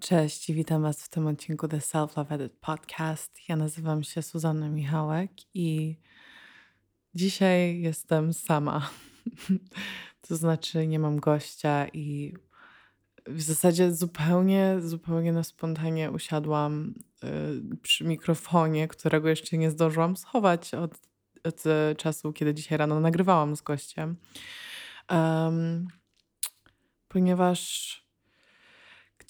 Cześć, witam Was w tym odcinku The Self Love Edit Podcast. Ja nazywam się Suzanna Michałek i dzisiaj jestem sama. to znaczy, nie mam gościa i w zasadzie zupełnie, zupełnie na spontanie usiadłam y, przy mikrofonie, którego jeszcze nie zdążyłam schować od, od czasu, kiedy dzisiaj rano nagrywałam z gościem. Um, ponieważ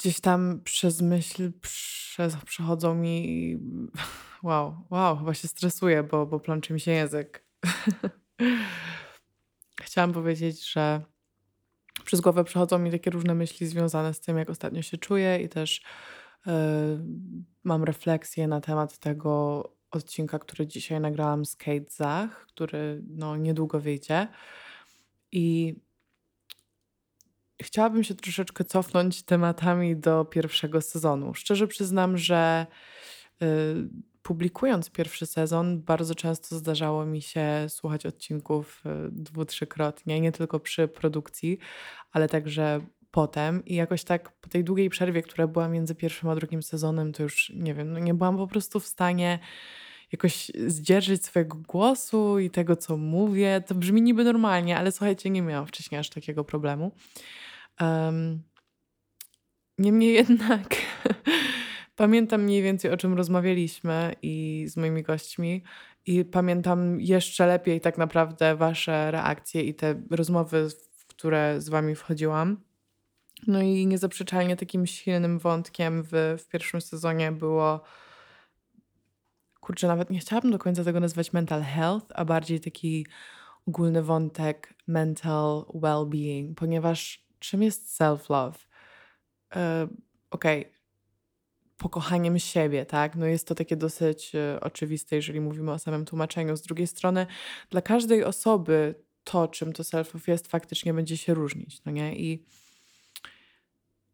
gdzieś tam przez myśl przez, przechodzą mi. Wow, wow, chyba się stresuję, bo, bo plączy mi się język. Chciałam powiedzieć, że przez głowę przechodzą mi takie różne myśli związane z tym, jak ostatnio się czuję, i też yy, mam refleksję na temat tego odcinka, który dzisiaj nagrałam z Kate Zach, który no, niedługo wyjdzie. I chciałabym się troszeczkę cofnąć tematami do pierwszego sezonu. Szczerze przyznam, że y, publikując pierwszy sezon, bardzo często zdarzało mi się słuchać odcinków y, dwu, trzykrotnie, nie tylko przy produkcji, ale także potem. I jakoś tak po tej długiej przerwie, która była między pierwszym a drugim sezonem, to już nie wiem, no nie byłam po prostu w stanie jakoś zdzierżyć swojego głosu i tego, co mówię. To brzmi niby normalnie, ale słuchajcie, nie miałam wcześniej aż takiego problemu. Um, niemniej jednak pamiętam mniej więcej o czym rozmawialiśmy i z moimi gośćmi i pamiętam jeszcze lepiej tak naprawdę wasze reakcje i te rozmowy, w które z wami wchodziłam. No i niezaprzeczalnie takim silnym wątkiem w, w pierwszym sezonie było kurczę, nawet nie chciałabym do końca tego nazywać mental health, a bardziej taki ogólny wątek mental well-being, ponieważ czym jest self-love? Okej, okay. pokochaniem siebie, tak? No jest to takie dosyć e, oczywiste, jeżeli mówimy o samym tłumaczeniu. Z drugiej strony, dla każdej osoby to, czym to self-love jest, faktycznie będzie się różnić, no nie? I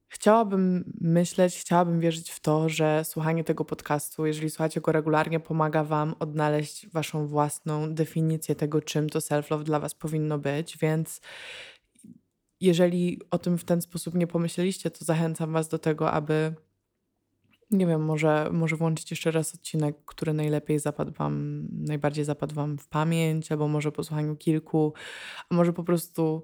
chciałabym myśleć, chciałabym wierzyć w to, że słuchanie tego podcastu, jeżeli słuchacie go regularnie, pomaga Wam odnaleźć Waszą własną definicję tego, czym to self-love dla Was powinno być, więc jeżeli o tym w ten sposób nie pomyśleliście, to zachęcam Was do tego, aby nie wiem, może, może włączyć jeszcze raz odcinek, który najlepiej zapadł Wam, najbardziej zapadł Wam w pamięć, albo może po słuchaniu kilku, a może po prostu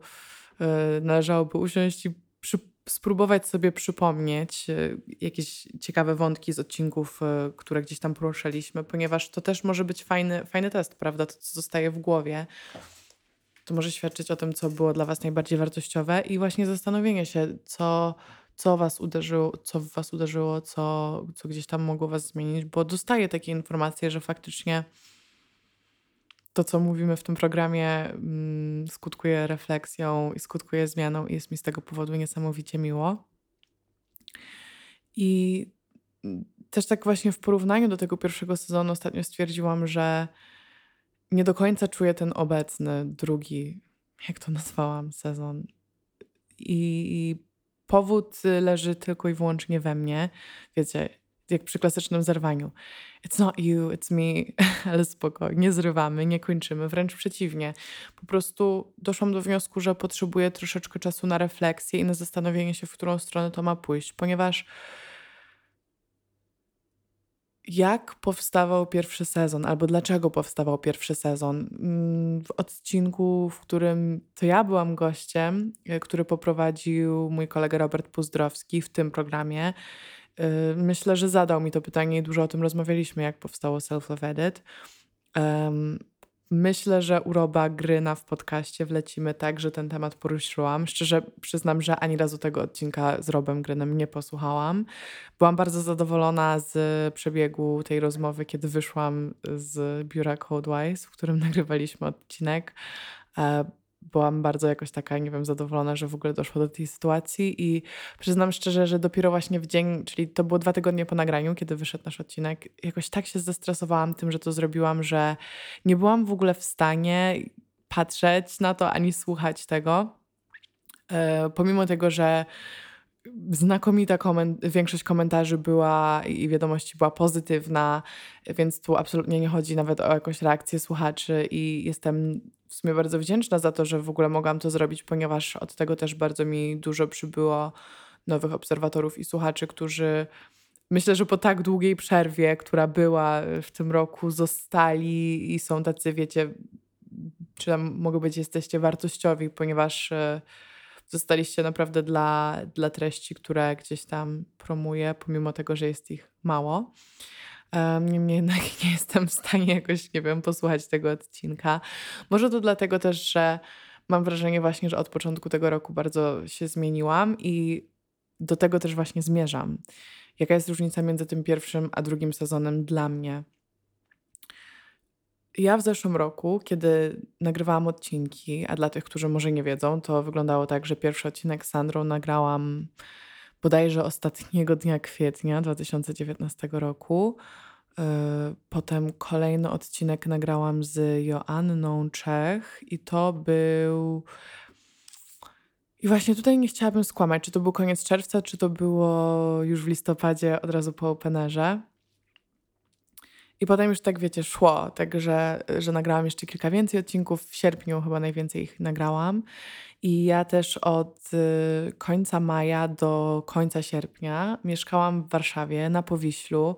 yy, należałoby usiąść i przy, spróbować sobie przypomnieć yy, jakieś ciekawe wątki z odcinków, yy, które gdzieś tam poruszaliśmy, ponieważ to też może być fajny, fajny test, prawda? To, co zostaje w głowie to może świadczyć o tym, co było dla Was najbardziej wartościowe i właśnie zastanowienie się, co, co Was uderzyło, co w Was uderzyło, co, co gdzieś tam mogło Was zmienić, bo dostaję takie informacje, że faktycznie to, co mówimy w tym programie, mm, skutkuje refleksją i skutkuje zmianą, i jest mi z tego powodu niesamowicie miło. I też tak właśnie w porównaniu do tego pierwszego sezonu ostatnio stwierdziłam, że nie do końca czuję ten obecny, drugi, jak to nazwałam, sezon. I powód leży tylko i wyłącznie we mnie. Wiecie, jak przy klasycznym zerwaniu. It's not you, it's me, ale spokojnie, nie zrywamy, nie kończymy, wręcz przeciwnie. Po prostu doszłam do wniosku, że potrzebuję troszeczkę czasu na refleksję i na zastanowienie się, w którą stronę to ma pójść, ponieważ jak powstawał pierwszy sezon, albo dlaczego powstawał pierwszy sezon? Mm, w odcinku, w którym to ja byłam gościem, e, który poprowadził mój kolega Robert Puzdrowski w tym programie, e, myślę, że zadał mi to pytanie i dużo o tym rozmawialiśmy, jak powstało Self-Love Edit. Myślę, że uroba gryna w podcaście wlecimy tak, że ten temat poruszyłam. Szczerze przyznam, że ani razu tego odcinka z Robem Grynem nie posłuchałam. Byłam bardzo zadowolona z przebiegu tej rozmowy, kiedy wyszłam z biura Codewise, w którym nagrywaliśmy odcinek. Byłam bardzo jakoś taka, nie wiem, zadowolona, że w ogóle doszło do tej sytuacji i przyznam szczerze, że dopiero właśnie w dzień, czyli to było dwa tygodnie po nagraniu, kiedy wyszedł nasz odcinek, jakoś tak się zestresowałam tym, że to zrobiłam, że nie byłam w ogóle w stanie patrzeć na to ani słuchać tego. E, pomimo tego, że znakomita koment większość komentarzy była i wiadomości była pozytywna, więc tu absolutnie nie chodzi nawet o jakąś reakcję słuchaczy i jestem w sumie bardzo wdzięczna za to, że w ogóle mogłam to zrobić, ponieważ od tego też bardzo mi dużo przybyło nowych obserwatorów i słuchaczy, którzy myślę, że po tak długiej przerwie, która była w tym roku, zostali i są tacy, wiecie, czy tam mogą być, jesteście wartościowi, ponieważ e, zostaliście naprawdę dla, dla treści, które gdzieś tam promuję, pomimo tego, że jest ich mało. Niemniej jednak nie jestem w stanie jakoś, nie wiem, posłuchać tego odcinka. Może to dlatego też, że mam wrażenie właśnie, że od początku tego roku bardzo się zmieniłam i do tego też właśnie zmierzam. Jaka jest różnica między tym pierwszym a drugim sezonem dla mnie? Ja w zeszłym roku, kiedy nagrywałam odcinki, a dla tych, którzy może nie wiedzą, to wyglądało tak, że pierwszy odcinek z Sandrą nagrałam bodajże ostatniego dnia kwietnia 2019 roku. E, potem kolejny odcinek nagrałam z Joanną Czech i to był. I właśnie tutaj nie chciałabym skłamać, czy to był koniec czerwca, czy to było już w listopadzie, od razu po openerze. I potem już tak, wiecie, szło, także że nagrałam jeszcze kilka więcej odcinków. W sierpniu chyba najwięcej ich nagrałam. I ja też od y, końca maja do końca sierpnia mieszkałam w Warszawie na Powiślu.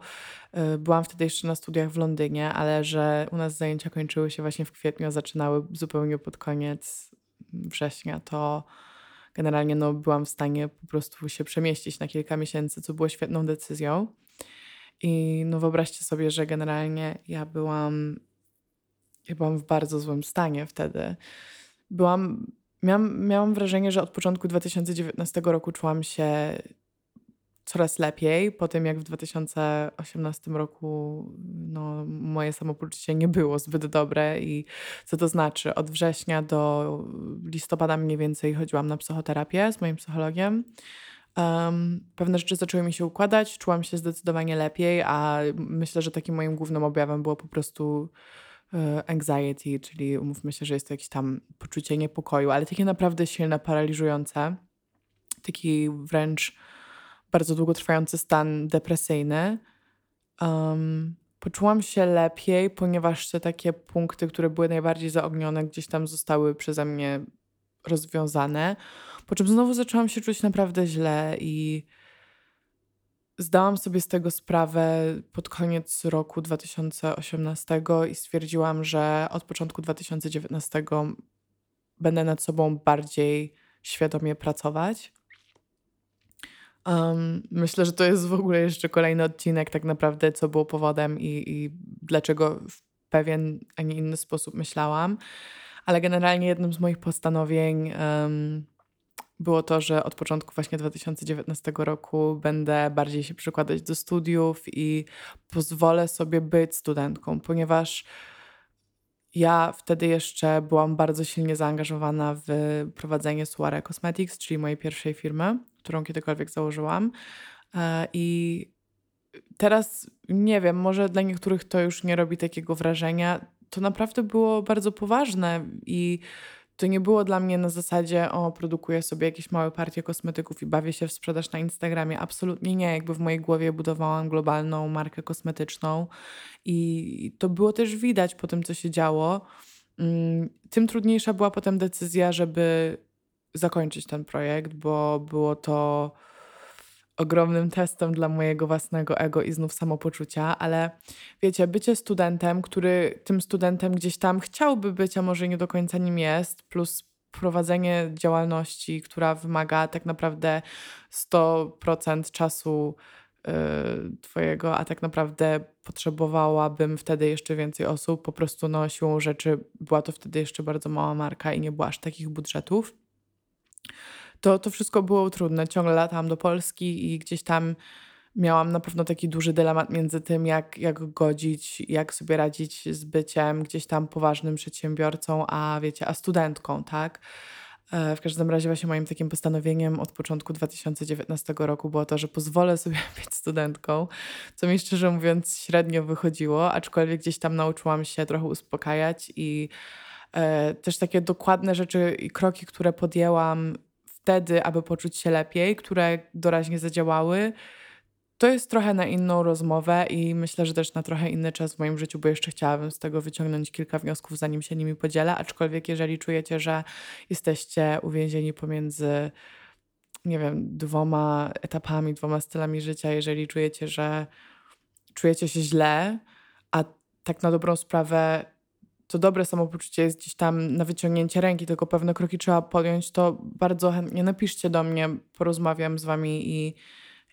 Y, byłam wtedy jeszcze na studiach w Londynie, ale że u nas zajęcia kończyły się właśnie w kwietniu, zaczynały zupełnie pod koniec września, to generalnie no, byłam w stanie po prostu się przemieścić na kilka miesięcy, co było świetną decyzją. I no wyobraźcie sobie, że generalnie ja byłam, ja byłam w bardzo złym stanie wtedy. Byłam, miałam, miałam wrażenie, że od początku 2019 roku czułam się coraz lepiej. Po tym, jak w 2018 roku no, moje samopoczucie nie było zbyt dobre i co to znaczy? Od września do listopada mniej więcej chodziłam na psychoterapię z moim psychologiem. Um, pewne rzeczy zaczęły mi się układać, czułam się zdecydowanie lepiej, a myślę, że takim moim głównym objawem było po prostu e, anxiety, czyli umówmy się, że jest to jakieś tam poczucie niepokoju, ale takie naprawdę silne, paraliżujące. Taki wręcz bardzo długotrwający stan depresyjny. Um, poczułam się lepiej, ponieważ te takie punkty, które były najbardziej zaognione, gdzieś tam zostały przeze mnie rozwiązane. Po czym znowu zaczęłam się czuć naprawdę źle i zdałam sobie z tego sprawę pod koniec roku 2018 i stwierdziłam, że od początku 2019 będę nad sobą bardziej świadomie pracować. Um, myślę, że to jest w ogóle jeszcze kolejny odcinek, tak naprawdę, co było powodem i, i dlaczego w pewien, a nie inny sposób myślałam. Ale generalnie jednym z moich postanowień um, było to, że od początku właśnie 2019 roku będę bardziej się przykładać do studiów i pozwolę sobie być studentką, ponieważ ja wtedy jeszcze byłam bardzo silnie zaangażowana w prowadzenie Suare Cosmetics, czyli mojej pierwszej firmy, którą kiedykolwiek założyłam. E, I teraz nie wiem, może dla niektórych to już nie robi takiego wrażenia. To naprawdę było bardzo poważne i to nie było dla mnie na zasadzie, o, produkuję sobie jakieś małe partie kosmetyków i bawię się w sprzedaż na Instagramie. Absolutnie nie. Jakby w mojej głowie budowałam globalną markę kosmetyczną i to było też widać po tym, co się działo. Mm, tym trudniejsza była potem decyzja, żeby zakończyć ten projekt, bo było to ogromnym testem dla mojego własnego ego i znów samopoczucia, ale wiecie, bycie studentem, który tym studentem gdzieś tam chciałby być, a może nie do końca nim jest, plus prowadzenie działalności, która wymaga tak naprawdę 100% czasu yy, Twojego, a tak naprawdę potrzebowałabym wtedy jeszcze więcej osób. Po prostu no, siłą rzeczy była to wtedy jeszcze bardzo mała marka i nie było aż takich budżetów to, to wszystko było trudne. Ciągle latałam do Polski i gdzieś tam miałam na pewno taki duży dylemat między tym, jak, jak godzić, jak sobie radzić z byciem gdzieś tam poważnym przedsiębiorcą, a wiecie, a studentką, tak? E, w każdym razie właśnie moim takim postanowieniem od początku 2019 roku było to, że pozwolę sobie być studentką, co mi szczerze mówiąc średnio wychodziło, aczkolwiek gdzieś tam nauczyłam się trochę uspokajać i e, też takie dokładne rzeczy i kroki, które podjęłam wtedy, aby poczuć się lepiej, które doraźnie zadziałały, to jest trochę na inną rozmowę i myślę, że też na trochę inny czas w moim życiu, bo jeszcze chciałabym z tego wyciągnąć kilka wniosków, zanim się nimi podzielę. Aczkolwiek, jeżeli czujecie, że jesteście uwięzieni pomiędzy nie wiem, dwoma etapami, dwoma stylami życia, jeżeli czujecie, że czujecie się źle, a tak na dobrą sprawę to dobre samopoczucie jest gdzieś tam na wyciągnięcie ręki, tylko pewne kroki trzeba podjąć, to bardzo chętnie napiszcie do mnie, porozmawiam z wami i,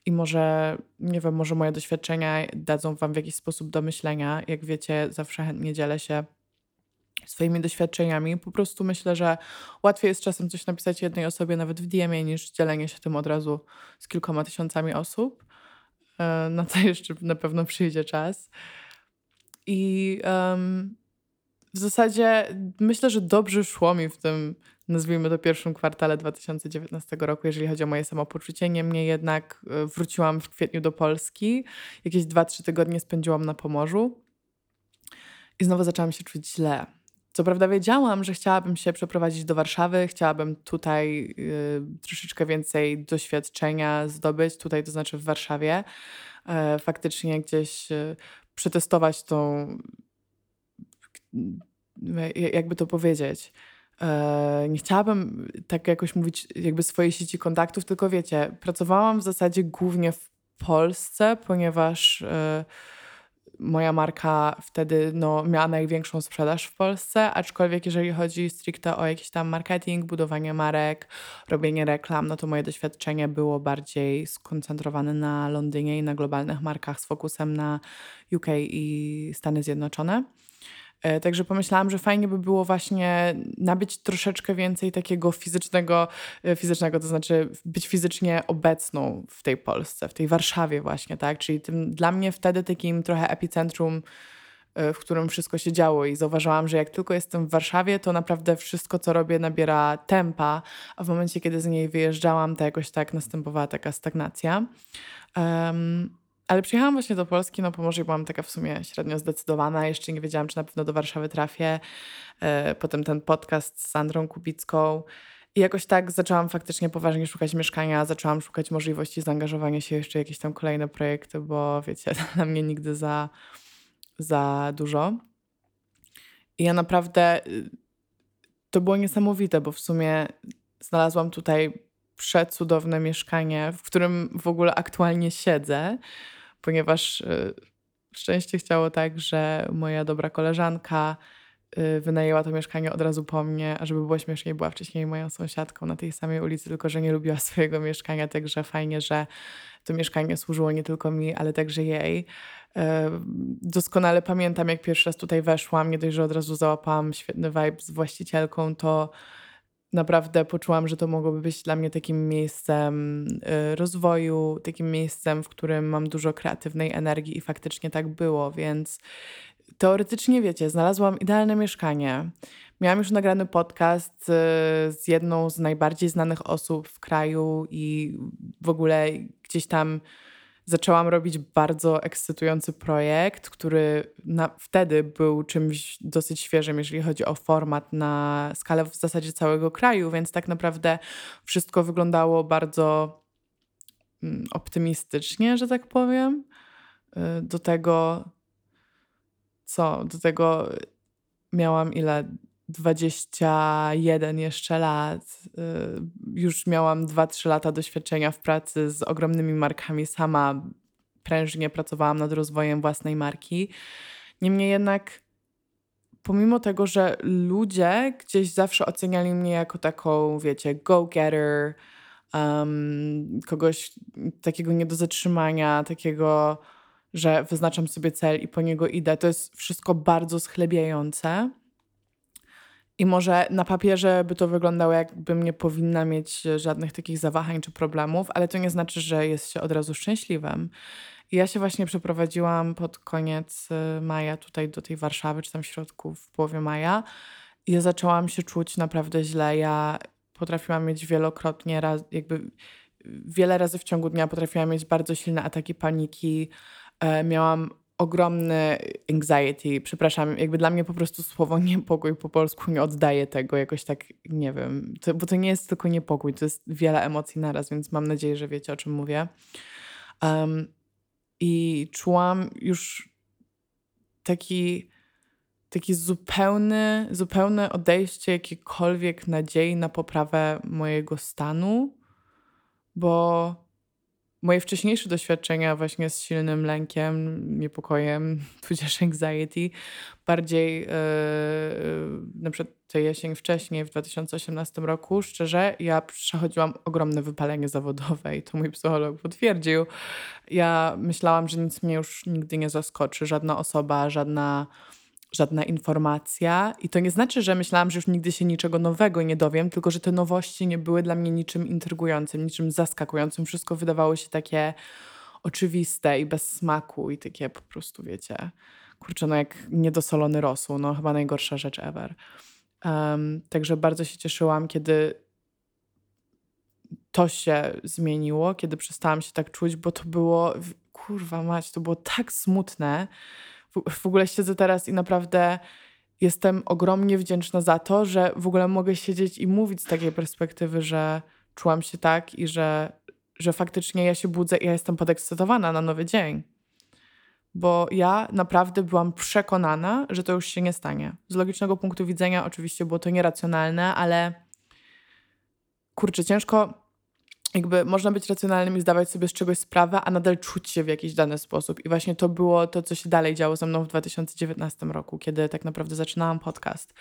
i może, nie wiem, może moje doświadczenia dadzą wam w jakiś sposób do myślenia. Jak wiecie, zawsze chętnie dzielę się swoimi doświadczeniami. Po prostu myślę, że łatwiej jest czasem coś napisać jednej osobie, nawet w DM-ie, niż dzielenie się tym od razu z kilkoma tysiącami osób. E, na to jeszcze na pewno przyjdzie czas. I um, w zasadzie myślę, że dobrze szło mi w tym, nazwijmy to pierwszym kwartale 2019 roku, jeżeli chodzi o moje samopoczucie. Niemniej jednak e, wróciłam w kwietniu do Polski. Jakieś 2-3 tygodnie spędziłam na Pomorzu i znowu zaczęłam się czuć źle. Co prawda wiedziałam, że chciałabym się przeprowadzić do Warszawy, chciałabym tutaj y, troszeczkę więcej doświadczenia zdobyć, tutaj to znaczy w Warszawie. E, faktycznie gdzieś y, przetestować tą jakby to powiedzieć. E, nie chciałabym tak jakoś mówić jakby swojej sieci kontaktów, tylko wiecie, pracowałam w zasadzie głównie w Polsce, ponieważ e, moja marka wtedy no, miała największą sprzedaż w Polsce, aczkolwiek jeżeli chodzi stricte o jakiś tam marketing, budowanie marek, robienie reklam, no to moje doświadczenie było bardziej skoncentrowane na Londynie i na globalnych markach z fokusem na UK i Stany Zjednoczone. E, także pomyślałam, że fajnie by było właśnie nabyć troszeczkę więcej takiego fizycznego, e, fizycznego, to znaczy być fizycznie obecną w tej Polsce, w tej Warszawie właśnie, tak? Czyli tym dla mnie wtedy takim trochę epicentrum, e, w którym wszystko się działo i zauważyłam, że jak tylko jestem w Warszawie, to naprawdę wszystko, co robię, nabiera tempa, a w momencie, kiedy z niej wyjeżdżałam, to jakoś tak następowała taka stagnacja. Um, ale przyjechałam właśnie do Polski, no Pomorze byłam taka w sumie średnio zdecydowana. Jeszcze nie wiedziałam, czy na pewno do Warszawy trafię. E, potem ten podcast z Sandrą Kubicką. I jakoś tak zaczęłam faktycznie poważnie szukać mieszkania, zaczęłam szukać możliwości zaangażowania się jeszcze w jakieś tam kolejne projekty, bo wiecie, dla mnie nigdy za, za dużo. I ja naprawdę y, to było niesamowite, bo w sumie znalazłam tutaj przecudowne mieszkanie, w którym w ogóle aktualnie siedzę ponieważ y, szczęście chciało tak, że moja dobra koleżanka y, wynajęła to mieszkanie od razu po mnie, a żeby było śmieszniej, była wcześniej moją sąsiadką na tej samej ulicy, tylko że nie lubiła swojego mieszkania, także fajnie, że to mieszkanie służyło nie tylko mi, ale także jej. Y, doskonale pamiętam, jak pierwszy raz tutaj weszłam, nie dość, że od razu załapałam świetny vibe z właścicielką, to naprawdę poczułam, że to mogłoby być dla mnie takim miejscem y, rozwoju, takim miejscem, w którym mam dużo kreatywnej energii i faktycznie tak było, więc teoretycznie wiecie, znalazłam idealne mieszkanie. Miałam już nagrany podcast y, z jedną z najbardziej znanych osób w kraju i w ogóle gdzieś tam zaczęłam robić bardzo ekscytujący projekt, który na, wtedy był czymś dosyć świeżym, jeżeli chodzi o format na skalę w zasadzie całego kraju, więc tak naprawdę wszystko wyglądało bardzo mm, optymistycznie, że tak powiem. Y, do tego, co? Do tego miałam ile? 21 jeszcze lat. Y, już miałam 2-3 lata doświadczenia w pracy z ogromnymi markami. Sama prężnie pracowałam nad rozwojem własnej marki. Niemniej jednak, pomimo tego, że ludzie gdzieś zawsze oceniali mnie jako taką, wiecie, go-getter, um, kogoś takiego nie do zatrzymania, takiego, że wyznaczam sobie cel i po niego idę, to jest wszystko bardzo schlebiające i może na papierze by to wyglądało, jakbym nie powinna mieć żadnych takich zawahań czy problemów, ale to nie znaczy, że jest się od razu szczęśliwym. I ja się właśnie przeprowadziłam pod koniec y, maja tutaj do tej Warszawy, czy tam w środku, w połowie maja. I ja zaczęłam się czuć naprawdę źle. Ja potrafiłam mieć wielokrotnie, raz, jakby wiele razy w ciągu dnia potrafiłam mieć bardzo silne ataki paniki. E, miałam ogromny anxiety, przepraszam, jakby dla mnie po prostu słowo niepokój po polsku nie oddaje tego jakoś tak, nie wiem, to, bo to nie jest tylko niepokój, to jest wiele emocji naraz, więc mam nadzieję, że wiecie o czym mówię. Um, I czułam już taki, taki zupełny, zupełne odejście jakiejkolwiek nadziei na poprawę mojego stanu bo moje wcześniejsze doświadczenia właśnie z silnym lękiem, niepokojem, tudzież anxiety, bardziej yy, na przykład jesień wcześniej, w 2018 roku, szczerze, ja przechodziłam ogromne wypalenie zawodowe i to mój psycholog potwierdził. Ja myślałam, że nic mnie już nigdy nie zaskoczy, żadna osoba, żadna żadna informacja. I to nie znaczy, że myślałam, że już nigdy się niczego nowego nie dowiem, tylko że te nowości nie były dla mnie niczym intrygującym, niczym zaskakującym. Wszystko wydawało się takie oczywiste i bez smaku i takie po prostu, wiecie, kurczę, no jak niedosolony rosół, no chyba najgorsza rzecz ever. Um, także bardzo się cieszyłam, kiedy to się zmieniło, kiedy przestałam się tak czuć, bo to było, kurwa mać, to było tak smutne, w, ogóle siedzę teraz i naprawdę jestem ogromnie wdzięczna za to, że w ogóle mogę siedzieć i mówić z takiej perspektywy, że czułam się tak i że, że faktycznie ja się budzę i ja jestem podekscytowana na nowy dzień. Bo ja naprawdę byłam przekonana, że to już się nie stanie. Z logicznego punktu widzenia oczywiście było to nieracjonalne, ale kurczę, ciężko jakby można być racjonalnym i zdawać sobie z czegoś sprawę, a nadal czuć się w jakiś dany sposób. I właśnie to było to, co się dalej działo ze mną w 2019 roku, kiedy tak naprawdę zaczynałam podcast.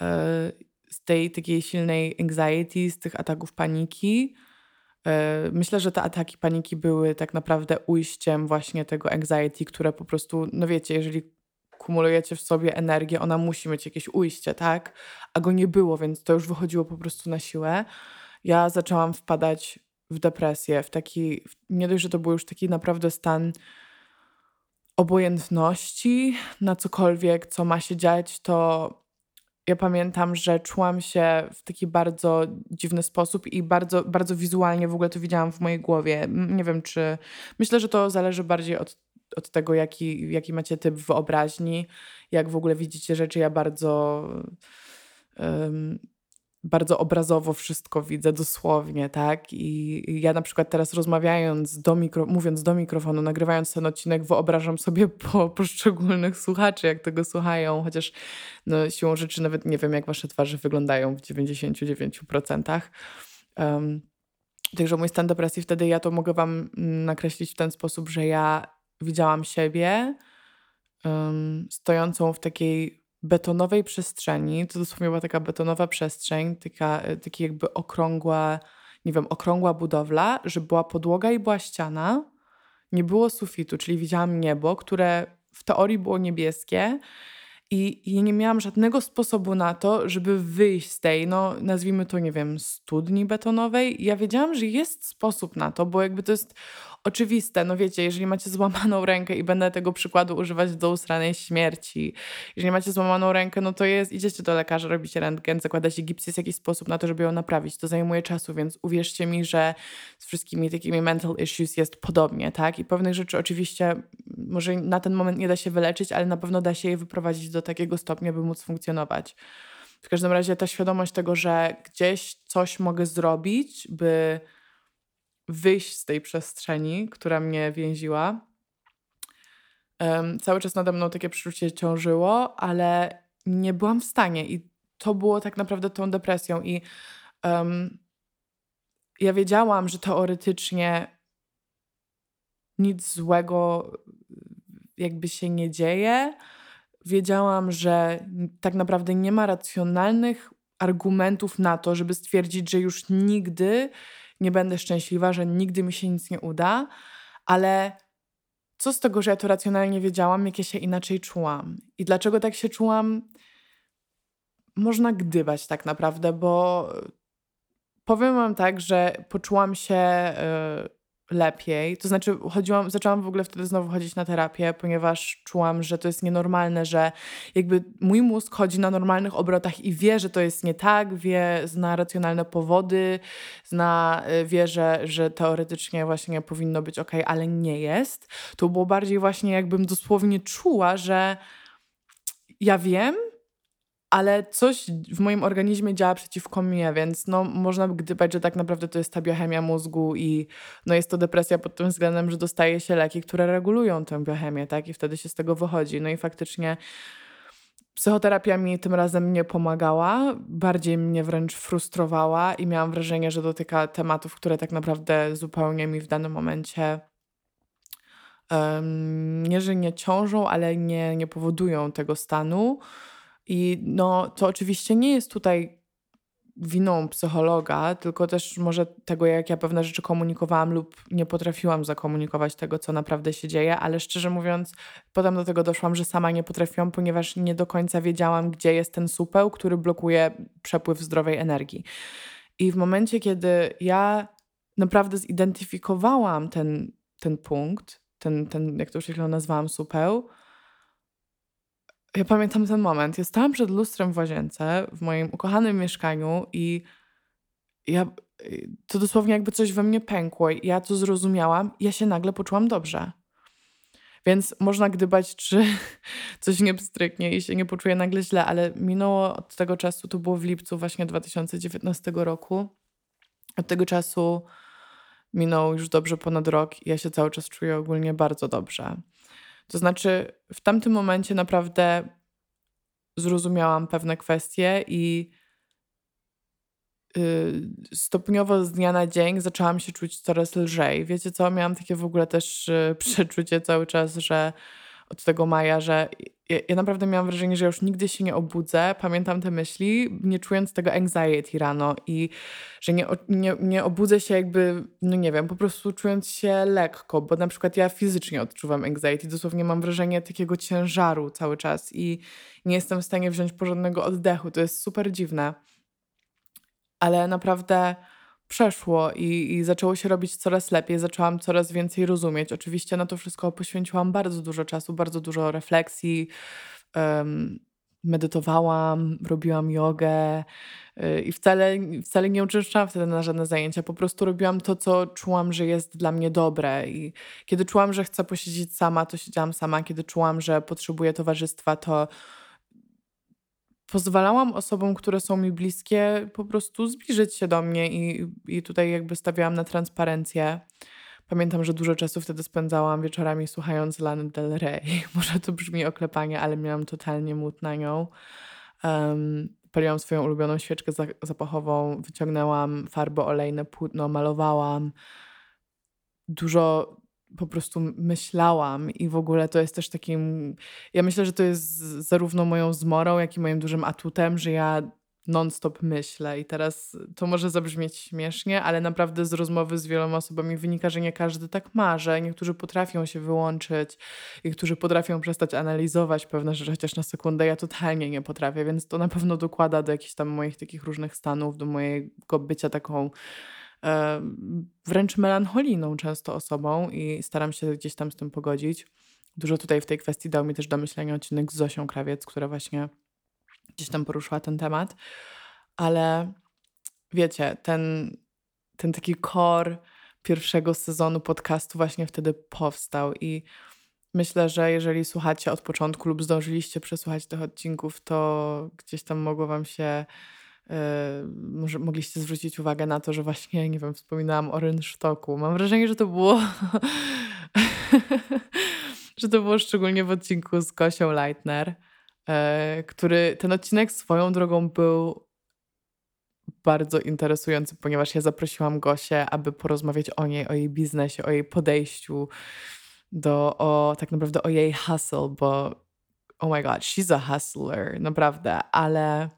E, z tej takiej silnej anxiety, z tych ataków paniki. E, myślę, że te ataki paniki były tak naprawdę ujściem właśnie tego anxiety, które po prostu, no wiecie, jeżeli kumulujecie w sobie energię, ona musi mieć jakieś ujście, tak? A go nie było, więc to już wychodziło po prostu na siłę ja zaczęłam wpadać w depresję, w taki, nie dość, że to był już taki naprawdę stan obojętności na cokolwiek, co ma się dziać, to ja pamiętam, że czułam się w taki bardzo dziwny sposób i bardzo, bardzo wizualnie w ogóle to widziałam w mojej głowie. Nie wiem, czy. Myślę, że to zależy bardziej od, od tego, jaki, jaki macie typ wyobraźni, jak w ogóle widzicie rzeczy. Ja bardzo. Um, bardzo obrazowo wszystko widzę dosłownie, tak? I ja na przykład teraz rozmawiając do mikro, mówiąc do mikrofonu, nagrywając ten odcinek, wyobrażam sobie po poszczególnych słuchaczy, jak tego słuchają, chociaż no, siłą rzeczy nawet nie wiem, jak wasze twarze wyglądają w 99%. Um, także mój stan depresji wtedy ja to mogę wam nakreślić w ten sposób, że ja widziałam siebie um, stojącą w takiej betonowej przestrzeni, to dosłownie była taka betonowa przestrzeń, taka, e, taki jakby okrągła, nie wiem, okrągła budowla, że była podłoga i była ściana, nie było sufitu, czyli widziałam niebo, które w teorii było niebieskie, i, I nie miałam żadnego sposobu na to, żeby wyjść z tej, no nazwijmy to, nie wiem, studni betonowej. I ja wiedziałam, że jest sposób na to, bo jakby to jest oczywiste. No wiecie, jeżeli macie złamaną rękę i będę tego przykładu używać do usranej śmierci, jeżeli macie złamaną rękę, no to jest, idziecie do lekarza, robicie rentgen, zakładacie gips, jest jakiś sposób na to, żeby ją naprawić. To zajmuje czasu, więc uwierzcie mi, że z wszystkimi takimi mental issues jest podobnie, tak? I pewnych rzeczy oczywiście może na ten moment nie da się wyleczyć, ale na pewno da się je wyprowadzić do takiego stopnia, by móc funkcjonować. W każdym razie ta świadomość tego, że gdzieś coś mogę zrobić, by wyjść z tej przestrzeni, która mnie więziła. Um, cały czas nade mną takie przeczucie ciążyło, ale nie byłam w stanie i to było tak naprawdę tą depresją i um, ja wiedziałam, że teoretycznie nic złego jakby się nie dzieje. Wiedziałam, że tak naprawdę nie ma racjonalnych argumentów na to, żeby stwierdzić, że już nigdy nie będę szczęśliwa, że nigdy mi się nic nie uda, ale co z tego, że ja to racjonalnie wiedziałam, jak ja się inaczej czułam? I dlaczego tak się czułam? Można gdybać tak naprawdę, bo powiem wam tak, że poczułam się. Yy, lepiej. To znaczy, chodziłam, zaczęłam w ogóle wtedy znowu chodzić na terapię, ponieważ czułam, że to jest nienormalne, że jakby mój mózg chodzi na normalnych obrotach i wie, że to jest nie tak, wie, zna racjonalne powody, zna, y, wie, że, że teoretycznie właśnie powinno być ok, ale nie jest. To było bardziej właśnie, jakbym dosłownie czuła, że ja wiem, ale coś w moim organizmie działa przeciwko mnie, więc no, można gdybać, że tak naprawdę to jest ta biochemia mózgu i no, jest to depresja pod tym względem, że dostaje się leki, które regulują tę biochemię, tak? I wtedy się z tego wychodzi. No i faktycznie Psychoterapia mi tym razem nie pomagała, bardziej mnie wręcz frustrowała i miałam wrażenie, że dotyka tematów, które tak naprawdę zupełnie mi w danym momencie um, nie, że nie ciążą, ale nie, nie powodują tego stanu. I no, to oczywiście nie jest tutaj winą psychologa, tylko też może tego, jak ja pewne rzeczy komunikowałam lub nie potrafiłam zakomunikować tego, co naprawdę się dzieje, ale szczerze mówiąc, potem do tego doszłam, że sama nie potrafiłam, ponieważ nie do końca wiedziałam, gdzie jest ten supeł, który blokuje przepływ zdrowej energii. I w momencie, kiedy ja naprawdę zidentyfikowałam ten, ten punkt, ten, ten, jak to już nazwałam, supeł, ja pamiętam ten moment. Ja stałam przed lustrem w łazience w moim ukochanym mieszkaniu i ja to dosłownie jakby coś we mnie pękło. Ja to zrozumiałam ja się nagle poczułam dobrze. Więc można gdybać, czy coś nie pstryknie i się nie poczuję nagle źle, ale minęło od tego czasu, to było w lipcu właśnie 2019 roku. Od tego czasu minął już dobrze ponad rok i ja się cały czas czuję ogólnie bardzo dobrze. To znaczy, w tamtym momencie naprawdę zrozumiałam pewne kwestie i yy, stopniowo z dnia na dzień zaczęłam się czuć coraz lżej. Wiecie co? Miałam takie w ogóle też yy, przeczucie cały czas, że od tego maja, że ja, ja, naprawdę miałam wrażenie, że już nigdy się nie obudzę. Pamiętam te myśli, nie czując tego anxiety rano i że nie, nie, nie obudzę się jakby, no nie wiem, po prostu czując się lekko, bo na przykład ja fizycznie odczuwam anxiety, dosłownie mam wrażenie takiego ciężaru cały czas i nie jestem w stanie wziąć porządnego oddechu. To jest super dziwne. Ale naprawdę przeszło i, i zaczęło się robić coraz lepiej, zaczęłam coraz więcej rozumieć. Oczywiście na to wszystko poświęciłam bardzo dużo czasu, bardzo dużo refleksji. Um, medytowałam, robiłam jogę yy, i wcale, wcale nie uczęszczałam wtedy na żadne zajęcia. Po prostu robiłam to, co czułam, że jest dla mnie dobre. I kiedy czułam, że chcę posiedzieć sama, to siedziałam sama. Kiedy czułam, że potrzebuję towarzystwa, to pozwalałam osobom, które są mi bliskie, po prostu zbliżyć się do mnie i, i tutaj jakby stawiałam na transparencję. Pamiętam, że dużo czasu wtedy spędzałam wieczorami słuchając Lany Del Rey. Może to brzmi oklepanie, ale miałam totalnie mód na nią. Um, paliłam swoją ulubioną świeczkę zapachową, wyciągnęłam farbę olejne, płótno, malowałam. Dużo po prostu myślałam i w ogóle to jest też takim. Ja myślę, że to jest zarówno moją zmorą, jak i moim dużym atutem, że ja non-stop myślę. I teraz to może zabrzmieć śmiesznie, ale naprawdę z rozmowy z wieloma osobami wynika, że nie każdy tak ma, że niektórzy potrafią się wyłączyć, niektórzy potrafią przestać analizować pewne rzeczy, chociaż na sekundę ja totalnie nie potrafię, więc to na pewno dokłada do jakichś tam moich takich różnych stanów, do mojego bycia taką wręcz melancholijną często osobą i staram się gdzieś tam z tym pogodzić. Dużo tutaj w tej kwestii dał mi też do myślenia odcinek z Zosią Krawiec, która właśnie gdzieś tam poruszyła ten temat. Ale wiecie, ten, ten taki core pierwszego sezonu podcastu właśnie wtedy powstał i myślę, że jeżeli słuchacie od początku lub zdążyliście przesłuchać tych odcinków, to gdzieś tam mogło wam się może mogliście zwrócić uwagę na to, że właśnie, nie wiem, wspominałam o rynsztoku. Mam wrażenie, że to było że to było szczególnie w odcinku z Kosią Leitner, e, który ten odcinek swoją drogą był bardzo interesujący, ponieważ ja zaprosiłam Gosię, aby porozmawiać o niej, o jej biznesie, o jej podejściu do, o tak naprawdę o jej hustle, bo oh my god, she's a hustler, naprawdę, ale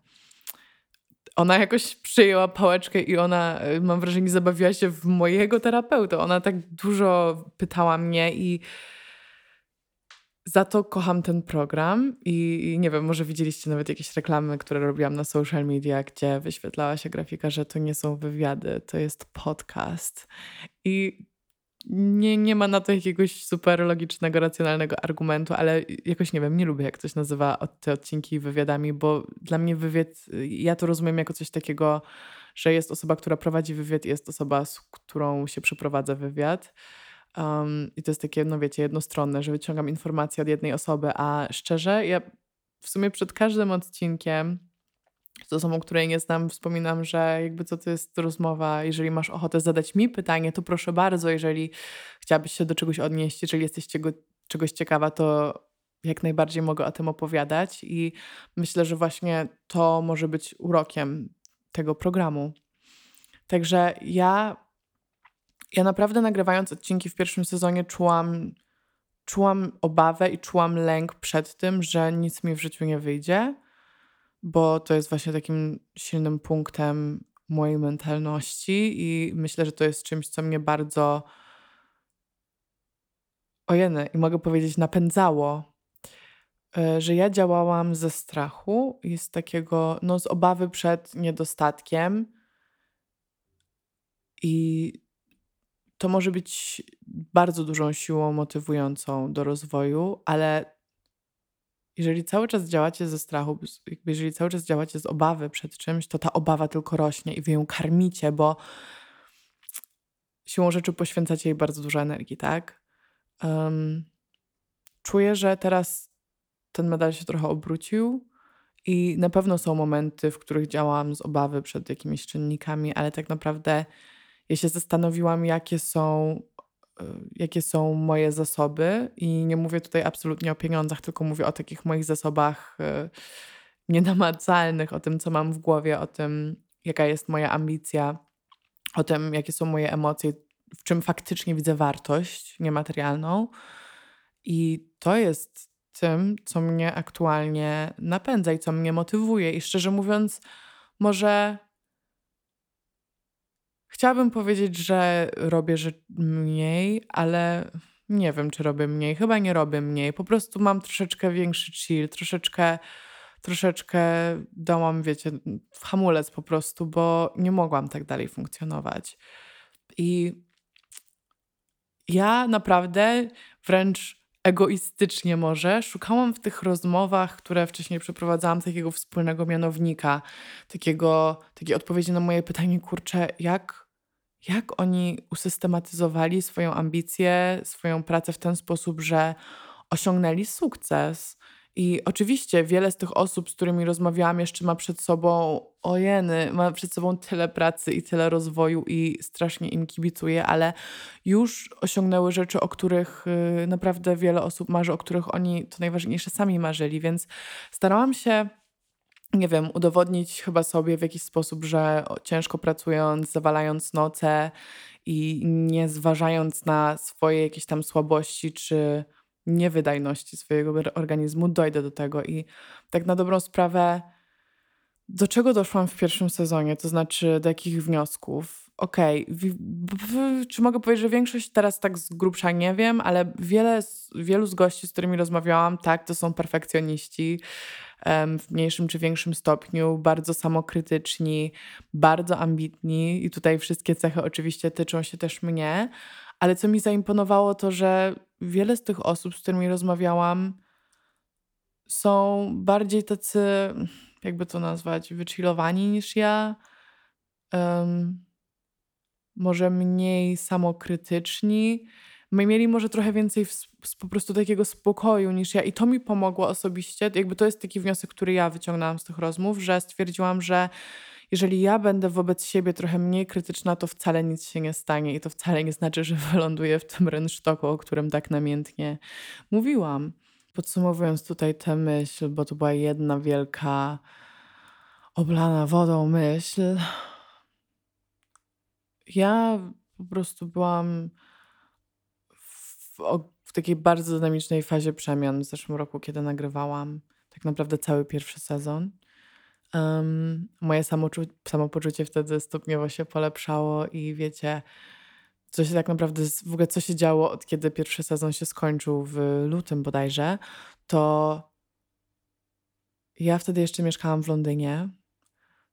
ona jakoś przyjęła pałeczkę i ona, y, mam wrażenie, zabawiła się w mojego terapeuta. Ona tak dużo pytała mnie i za to kocham ten program i, i nie wiem, może widzieliście nawet jakieś reklamy, które robiłam na social media, gdzie wyświetlała się grafika, że to nie są wywiady, to jest podcast. I nie, nie ma na to jakiegoś super logicznego, racjonalnego argumentu, ale jakoś nie wiem, nie lubię jak ktoś nazywa te odcinki wywiadami, bo dla mnie wywiad, ja to rozumiem jako coś takiego, że jest osoba, która prowadzi wywiad i jest osoba, z którą się przeprowadza wywiad. Um, I to jest takie, no wiecie, jednostronne, że wyciągam informacje od jednej osoby, a szczerze, ja w sumie przed każdym odcinkiem z osobą, której nie znam, wspominam, że jakby co to jest rozmowa, jeżeli masz ochotę zadać mi pytanie, to proszę bardzo, jeżeli chciałabyś się do czegoś odnieść, jeżeli jesteś czego, czegoś ciekawa, to jak najbardziej mogę o tym opowiadać. I myślę, że właśnie to może być urokiem tego programu. Także ja, ja naprawdę nagrywając odcinki w pierwszym sezonie czułam, czułam obawę i czułam lęk przed tym, że nic mi w życiu nie wyjdzie, bo to jest właśnie takim silnym punktem mojej mentalności i myślę, że to jest czymś, co mnie bardzo ojeny, i mogę powiedzieć napędzało, e, że ja działałam ze strachu i z takiego, no z obawy przed niedostatkiem. I to może być bardzo dużą siłą motywującą do rozwoju, ale jeżeli cały czas działacie ze strachu, jeżeli cały czas działacie z obawy przed czymś, to ta obawa tylko rośnie i wy ją karmicie, bo siłą rzeczy poświęcacie jej bardzo dużo energii, tak? Um, czuję, że teraz ten medal się trochę obrócił i na pewno są momenty, w których działałam z obawy przed jakimiś czynnikami, ale tak naprawdę ja się zastanowiłam, jakie są, jakie są moje zasoby i nie mówię tutaj absolutnie o pieniądzach, tylko mówię o takich moich zasobach e, nienamacalnych, o tym, co mam w głowie, o tym, jaka jest moja ambicja, o tym, jakie są moje emocje, w czym faktycznie widzę wartość niematerialną. I to jest tym, co mnie aktualnie napędza i co mnie motywuje. I szczerze mówiąc, może chciałabym powiedzieć, że robię mniej, ale nie wiem, czy robię mniej. Chyba nie robię mniej. Po prostu mam troszeczkę większy chill, troszeczkę, troszeczkę dałam, wiecie, w hamulec po prostu, bo nie mogłam tak dalej funkcjonować. I ja naprawdę wręcz egoistycznie może szukałam w tych rozmowach, które wcześniej przeprowadzałam, takiego wspólnego mianownika, takiego, takiej odpowiedzi na moje pytanie, kurczę, jak, jak oni usystematyzowali swoją ambicję, swoją pracę w ten sposób, że osiągnęli sukces. I oczywiście wiele z tych osób, z którymi rozmawiałam, jeszcze ma przed sobą, ojeny, ma przed sobą tyle pracy i tyle rozwoju i strasznie im kibicuje, ale już osiągnęły rzeczy, o których y, naprawdę wiele osób marzy, o których oni to najważniejsze sami marzyli, więc starałam się nie wiem, udowodnić chyba sobie w jakiś sposób, że ciężko pracując, zawalając noce i nie zważając na swoje jakieś tam słabości czy niewydajności swojego organizmu, dojdę do tego. I tak na dobrą sprawę, do czego doszłam w pierwszym sezonie, to znaczy do jakich wniosków? Okej, okay. czy mogę powiedzieć, że większość teraz tak z grubsza nie wiem, ale wiele, wielu z gości, z którymi rozmawiałam, tak, to są perfekcjoniści w mniejszym czy większym stopniu, bardzo samokrytyczni, bardzo ambitni i tutaj wszystkie cechy oczywiście tyczą się też mnie, ale co mi zaimponowało, to że wiele z tych osób, z którymi rozmawiałam, są bardziej tacy, jakby to nazwać, wychillowani niż ja. Um, może mniej samokrytyczni. My mieli może trochę więcej w, po prostu takiego spokoju niż ja i to mi pomogło osobiście. Jakby to jest taki wniosek, który ja wyciągnęłam z tych rozmów, że stwierdziłam, że jeżeli ja będę wobec siebie trochę mniej krytyczna, to wcale nic się nie stanie i to wcale nie znaczy, że wyląduję w tym rynsztoku, o którym tak namiętnie mówiłam. Podsumowując tutaj tę myśl, bo to była jedna wielka oblana wodą myśl, ja po prostu byłam w, w takiej bardzo dynamicznej fazie przemian w zeszłym roku, kiedy nagrywałam tak naprawdę cały pierwszy sezon. Moje samopoczucie wtedy stopniowo się polepszało i wiecie, co się tak naprawdę, w ogóle co się działo od kiedy pierwszy sezon się skończył w lutym bodajże, to ja wtedy jeszcze mieszkałam w Londynie.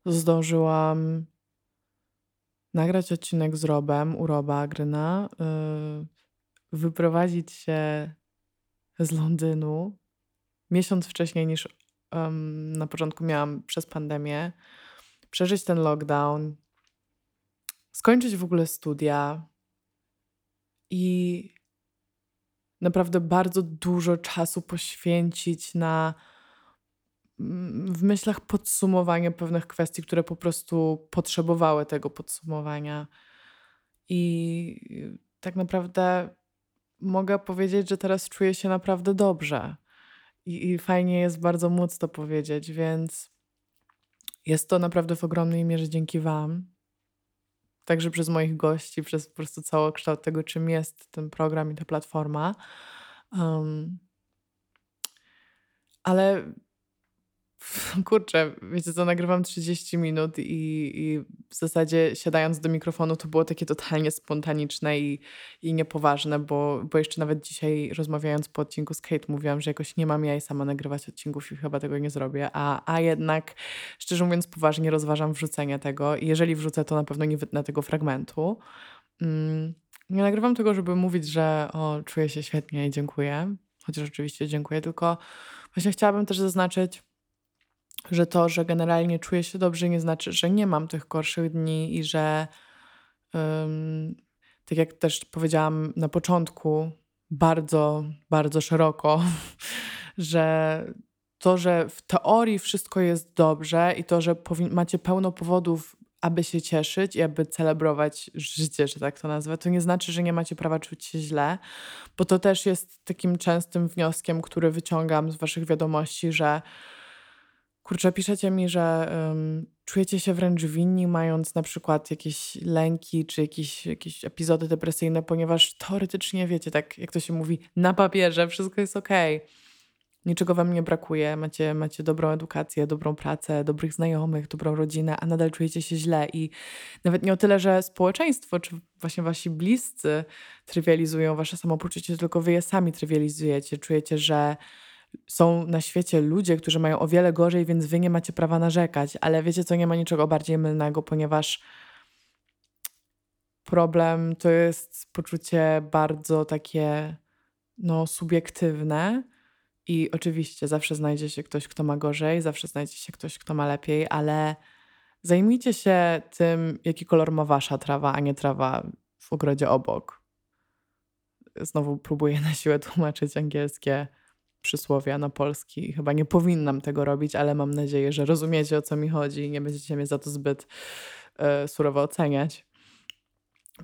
Zdążyłam nagrać odcinek z Robem u Roba Gryna, yy, wyprowadzić się z Londynu. Miesiąc wcześniej niż na początku miałam przez pandemię, przeżyć ten lockdown, skończyć w ogóle studia. I naprawdę bardzo dużo czasu poświęcić na w myślach podsumowanie pewnych kwestii, które po prostu potrzebowały tego podsumowania. I tak naprawdę mogę powiedzieć, że teraz czuję się naprawdę dobrze. i, i fajnie jest bardzo móc to powiedzieć, więc jest to naprawdę w ogromnej mierze dzięki Wam. Także przez moich gości, przez po prostu całokształt tego, czym jest ten program i ta platforma. Um, ale Kurczę, wiecie co, nagrywam 30 minut i, i w zasadzie siadając do mikrofonu to było takie totalnie spontaniczne i, i niepoważne, bo, bo jeszcze nawet dzisiaj rozmawiając po odcinku z Kate mówiłam, że jakoś nie mam ja i sama nagrywać odcinków i chyba tego nie zrobię, a, a jednak szczerze mówiąc poważnie rozważam wrzucenie tego i jeżeli wrzucę to na pewno nie wytnę tego fragmentu. Mm, nie nagrywam tego, żeby mówić, że o, czuję się świetnie i dziękuję, chociaż oczywiście dziękuję, tylko właśnie chciałabym też zaznaczyć, że to, że generalnie czuję się dobrze, nie znaczy, że nie mam tych gorszych dni i że, um, tak jak też powiedziałam na początku, bardzo, bardzo szeroko, że to, że w teorii wszystko jest dobrze i to, że macie pełno powodów, aby się cieszyć i aby celebrować życie, że tak to nazwę, to nie znaczy, że nie macie prawa czuć się źle, bo to też jest takim częstym wnioskiem, który wyciągam z Waszych wiadomości, że Kurczę, piszecie mi, że um, czujecie się wręcz winni, mając na przykład jakieś lęki czy jakieś, jakieś epizody depresyjne, ponieważ teoretycznie wiecie, tak jak to się mówi, na papierze wszystko jest ok. Niczego wam nie brakuje, macie, macie dobrą edukację, dobrą pracę, dobrych znajomych, dobrą rodzinę, a nadal czujecie się źle. I nawet nie o tyle, że społeczeństwo czy właśnie wasi bliscy trywializują wasze samopoczucie, tylko wy je sami trywializujecie. Czujecie, że są na świecie ludzie, którzy mają o wiele gorzej, więc wy nie macie prawa narzekać. Ale wiecie co, nie ma niczego bardziej mylnego, ponieważ problem to jest poczucie bardzo takie no, subiektywne. I oczywiście zawsze znajdzie się ktoś, kto ma gorzej, zawsze znajdzie się ktoś, kto ma lepiej, ale zajmijcie się tym, jaki kolor ma wasza trawa, a nie trawa w ogrodzie obok. Znowu próbuję na siłę tłumaczyć angielskie przysłowia na polski. Chyba nie powinnam tego robić, ale mam nadzieję, że rozumiecie o co mi chodzi i nie będziecie mnie za to zbyt y, surowo oceniać.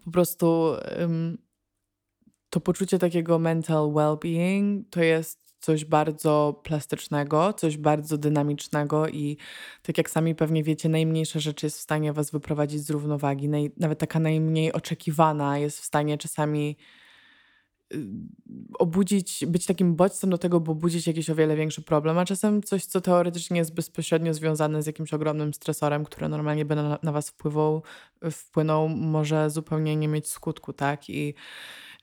Po prostu to poczucie takiego mental well-being to jest coś bardzo plastycznego, coś bardzo dynamicznego i tak jak sami pewnie wiecie, najmniejsza rzecz jest w stanie was wyprowadzić z równowagi. Naj, nawet taka najmniej oczekiwana jest w stanie czasami obudzić, być takim bodźcem do tego, by budzić jakiś o wiele większy problem, a czasem coś, co teoretycznie jest bezpośrednio związane z jakimś ogromnym stresorem, który normalnie by na, na was wpływał, wpłynął, może zupełnie nie mieć skutku, tak? I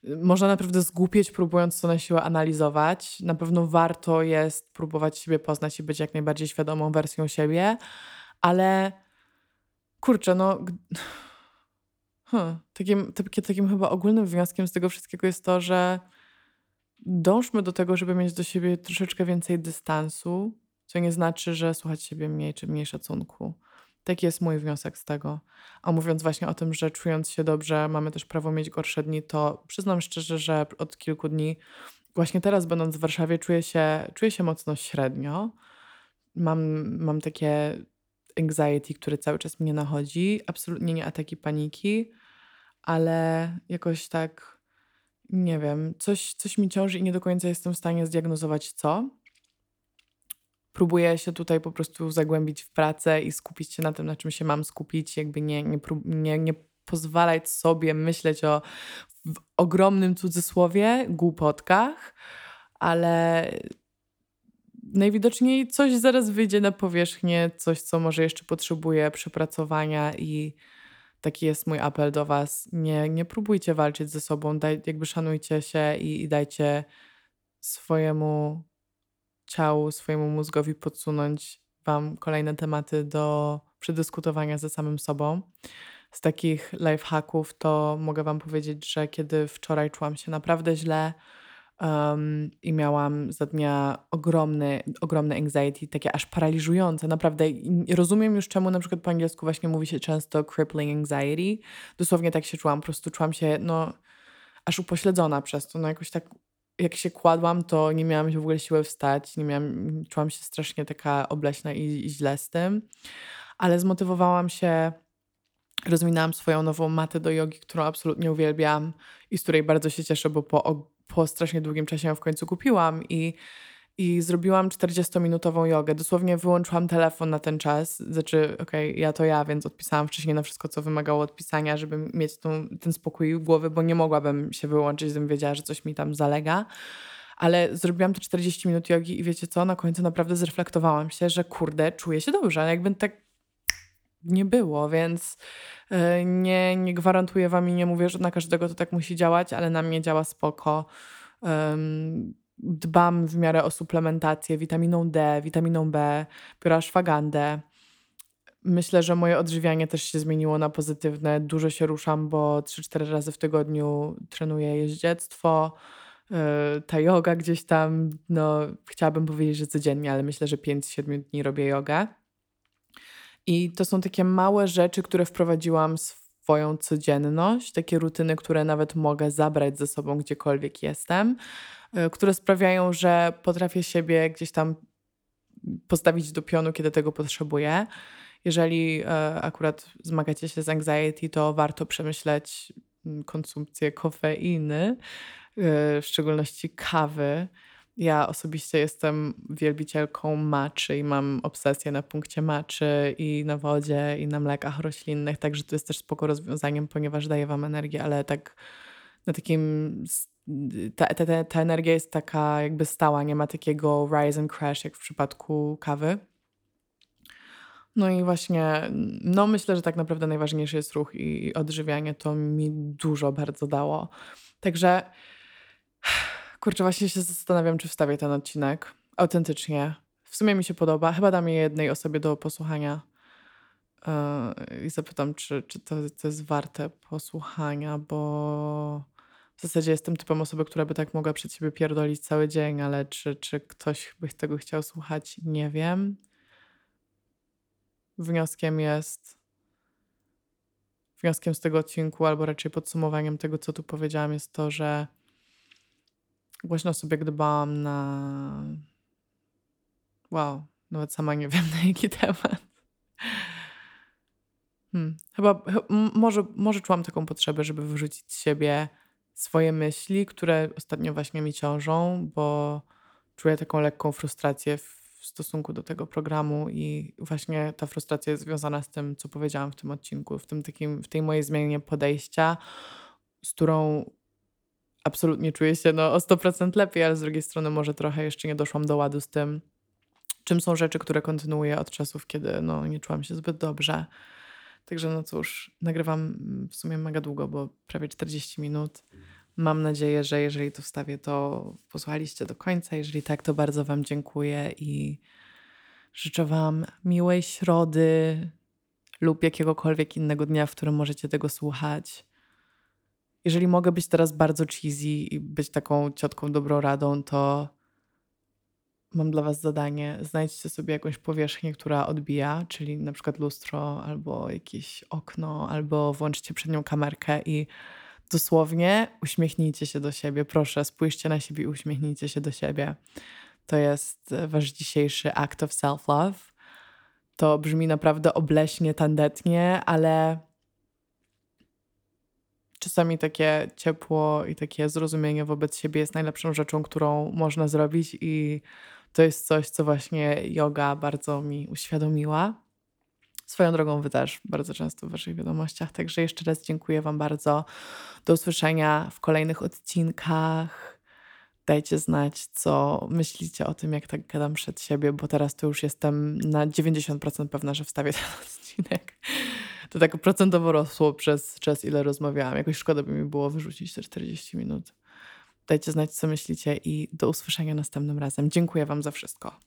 y, można naprawdę zgłupieć, próbując to na siłę analizować. Na pewno warto jest próbować siebie poznać i być jak najbardziej świadomą wersją siebie, ale kurczę, no Hmm. Takim, takim chyba ogólnym wnioskiem z tego wszystkiego jest to, że dążmy do tego, żeby mieć do siebie troszeczkę więcej dystansu, co nie znaczy, że słuchać siebie mniej czy mniej szacunku. Taki jest mój wniosek z tego. A mówiąc właśnie o tym, że czując się dobrze, mamy też prawo mieć gorsze dni, to przyznam szczerze, że od kilku dni, właśnie teraz będąc w Warszawie, czuję się, czuję się mocno średnio. Mam, mam takie anxiety, które cały czas mnie nachodzi. Absolutnie nie ataki paniki, ale jakoś tak, nie wiem, coś, coś mi ciąży i nie do końca jestem w stanie zdiagnozować co. Próbuję się tutaj po prostu zagłębić w pracę i skupić się na tym, na czym się mam skupić, jakby nie, nie, nie, nie pozwalać sobie myśleć o w ogromnym cudzysłowie głupotkach, ale najwidoczniej coś zaraz wyjdzie na powierzchnię, coś, co może jeszcze potrzebuje przepracowania i taki jest mój apel do Was. Nie, nie próbujcie walczyć ze sobą, daj, jakby szanujcie się i, i dajcie swojemu ciału, swojemu mózgowi podsunąć Wam kolejne tematy do przedyskutowania ze samym sobą. Z takich lifehacków to mogę Wam powiedzieć, że kiedy wczoraj czułam się naprawdę źle, Um, I miałam za dnia ogromny, ogromne anxiety, takie aż paraliżujące. Naprawdę rozumiem już, czemu na przykład po angielsku właśnie mówi się często crippling anxiety. Dosłownie tak się czułam. Po prostu czułam się, no, aż upośledzona przez to. No, jakoś tak, jak się kładłam, to nie miałam w ogóle siły wstać. Nie miałam, czułam się strasznie taka obleśna i, i źle z tym. Ale zmotywowałam się rozwinęłam swoją nową matę do jogi, którą absolutnie uwielbiam i z której bardzo się cieszę, bo po po strasznie długim czasie ją w końcu kupiłam i, i zrobiłam 40-minutową jogę. Dosłownie wyłączyłam telefon na ten czas. Znaczy, okej, okay, ja to ja, więc odpisałam wcześniej na wszystko, co wymagało odpisania, żeby mieć tą, ten spokój głowy, bo nie mogłabym się wyłączyć, gdybym wiedziała, że coś mi tam zalega. Ale zrobiłam te 40 minut jogi i wiecie co, na końcu naprawdę zreflektowałam się, że kurde, czuję się dobrze, jakby tak nie było, więc e, nie, nie gwarantuję wam i nie mówię, że na każdego to tak musi działać, ale na mnie działa spoko. Dbam w miarę o suplementację witaminą D, witaminą B, biorę ashwagandę. Myślę, że moje odżywianie też się zmieniło na pozytywne. Dużo się ruszam, bo 3-4 razy w tygodniu trenuję jeździectwo. E, ta yoga gdzieś tam, no chciałabym powiedzieć, że codziennie, ale myślę, że 5-7 dni robię jogę. I to są takie małe rzeczy, które wprowadziłam swoją codzienność, takie rutyny, które nawet mogę zabrać ze sobą gdziekolwiek jestem, e, które sprawiają, że potrafię siebie gdzieś tam postawić do pionu, kiedy tego potrzebuję. Jeżeli e, akurat zmagacie się z anxiety, to warto przemyśleć mm, konsumpcję kofeiny, w szczególności kawy. Ja osobiście jestem wielbicielką maczy i mam obsesję na punkcie maczy i na wodzie i na mlekach roślinnych, także to jest też spoko rozwiązaniem, ponieważ daje wam energię, ale tak na takim ta, ta, ta energia jest taka jakby stała, nie ma takiego rise and crash jak w przypadku kawy. No i właśnie, no myślę, że tak naprawdę najważniejszy jest ruch i odżywianie. To mi dużo bardzo dało. Także Kurczę, właśnie się zastanawiam, czy wstawię ten odcinek. Autentycznie. W sumie mi się podoba. Chyba dam je jednej osobie do posłuchania. Yy, I zapytam, czy, czy to, to jest warte posłuchania, bo w zasadzie jestem typem osoby, która by tak mogła przed siebie pierdolić cały dzień, ale czy, czy ktoś by tego chciał słuchać, nie wiem. Wnioskiem jest. Wnioskiem z tego odcinku, albo raczej podsumowaniem tego, co tu powiedziałam, jest to, że Głośno sobie gdybałam na. Wow, nawet sama nie wiem na jaki temat. Hmm. Chyba, może, może czułam taką potrzebę, żeby wyrzucić z siebie swoje myśli, które ostatnio właśnie mi ciążą, bo czuję taką lekką frustrację w stosunku do tego programu i właśnie ta frustracja jest związana z tym, co powiedziałam w tym odcinku, w, tym takim, w tej mojej zmianie podejścia, z którą absolutnie czuję się no, o 100% lepiej, ale z drugiej strony może trochę jeszcze nie doszłam do ładu z tym, czym są rzeczy, które kontynuuję od czasów, kiedy no, nie czułam się zbyt dobrze. Także no cóż, nagrywam w sumie mega długo, bo prawie 40 minut. Mam nadzieję, że jeżeli to wstawię, to posłuchaliście do końca. Jeżeli tak, to bardzo Wam dziękuję i życzę Wam miłej środy lub jakiegokolwiek innego dnia, w którym możecie tego słuchać jeżeli mogę być teraz bardzo cheesy i być taką ciotką dobrą radą, to mam dla Was zadanie. Znajdźcie sobie jakąś powierzchnię, która odbija, czyli na przykład lustro, albo jakieś okno, albo włączcie przed nią kamerkę i dosłownie uśmiechnijcie się do siebie. Proszę, spójrzcie na siebie i uśmiechnijcie się do siebie. To jest Wasz dzisiejszy act of self-love. To brzmi naprawdę obleśnie, tandetnie, ale czasami takie ciepło i takie zrozumienie wobec siebie jest najlepszą rzeczą, którą można zrobić, i to jest coś, co właśnie yoga bardzo mi uświadomiła. Swoją drogą, wy też bardzo często w waszych wiadomościach. Także jeszcze raz dziękuję Wam bardzo. Do usłyszenia w kolejnych odcinkach. Dajcie znać, co myślicie o tym, jak tak gadam przed siebie, bo teraz to już jestem na 90% pewna, że wstawię ten odcinek to tak procentowo rosło przez czas, ile rozmawiałam. Jakoś szkoda by mi było wyrzucić te 40 minut. Dajcie znać, co myślicie i do usłyszenia następnym razem. Dziękuję Wam za wszystko.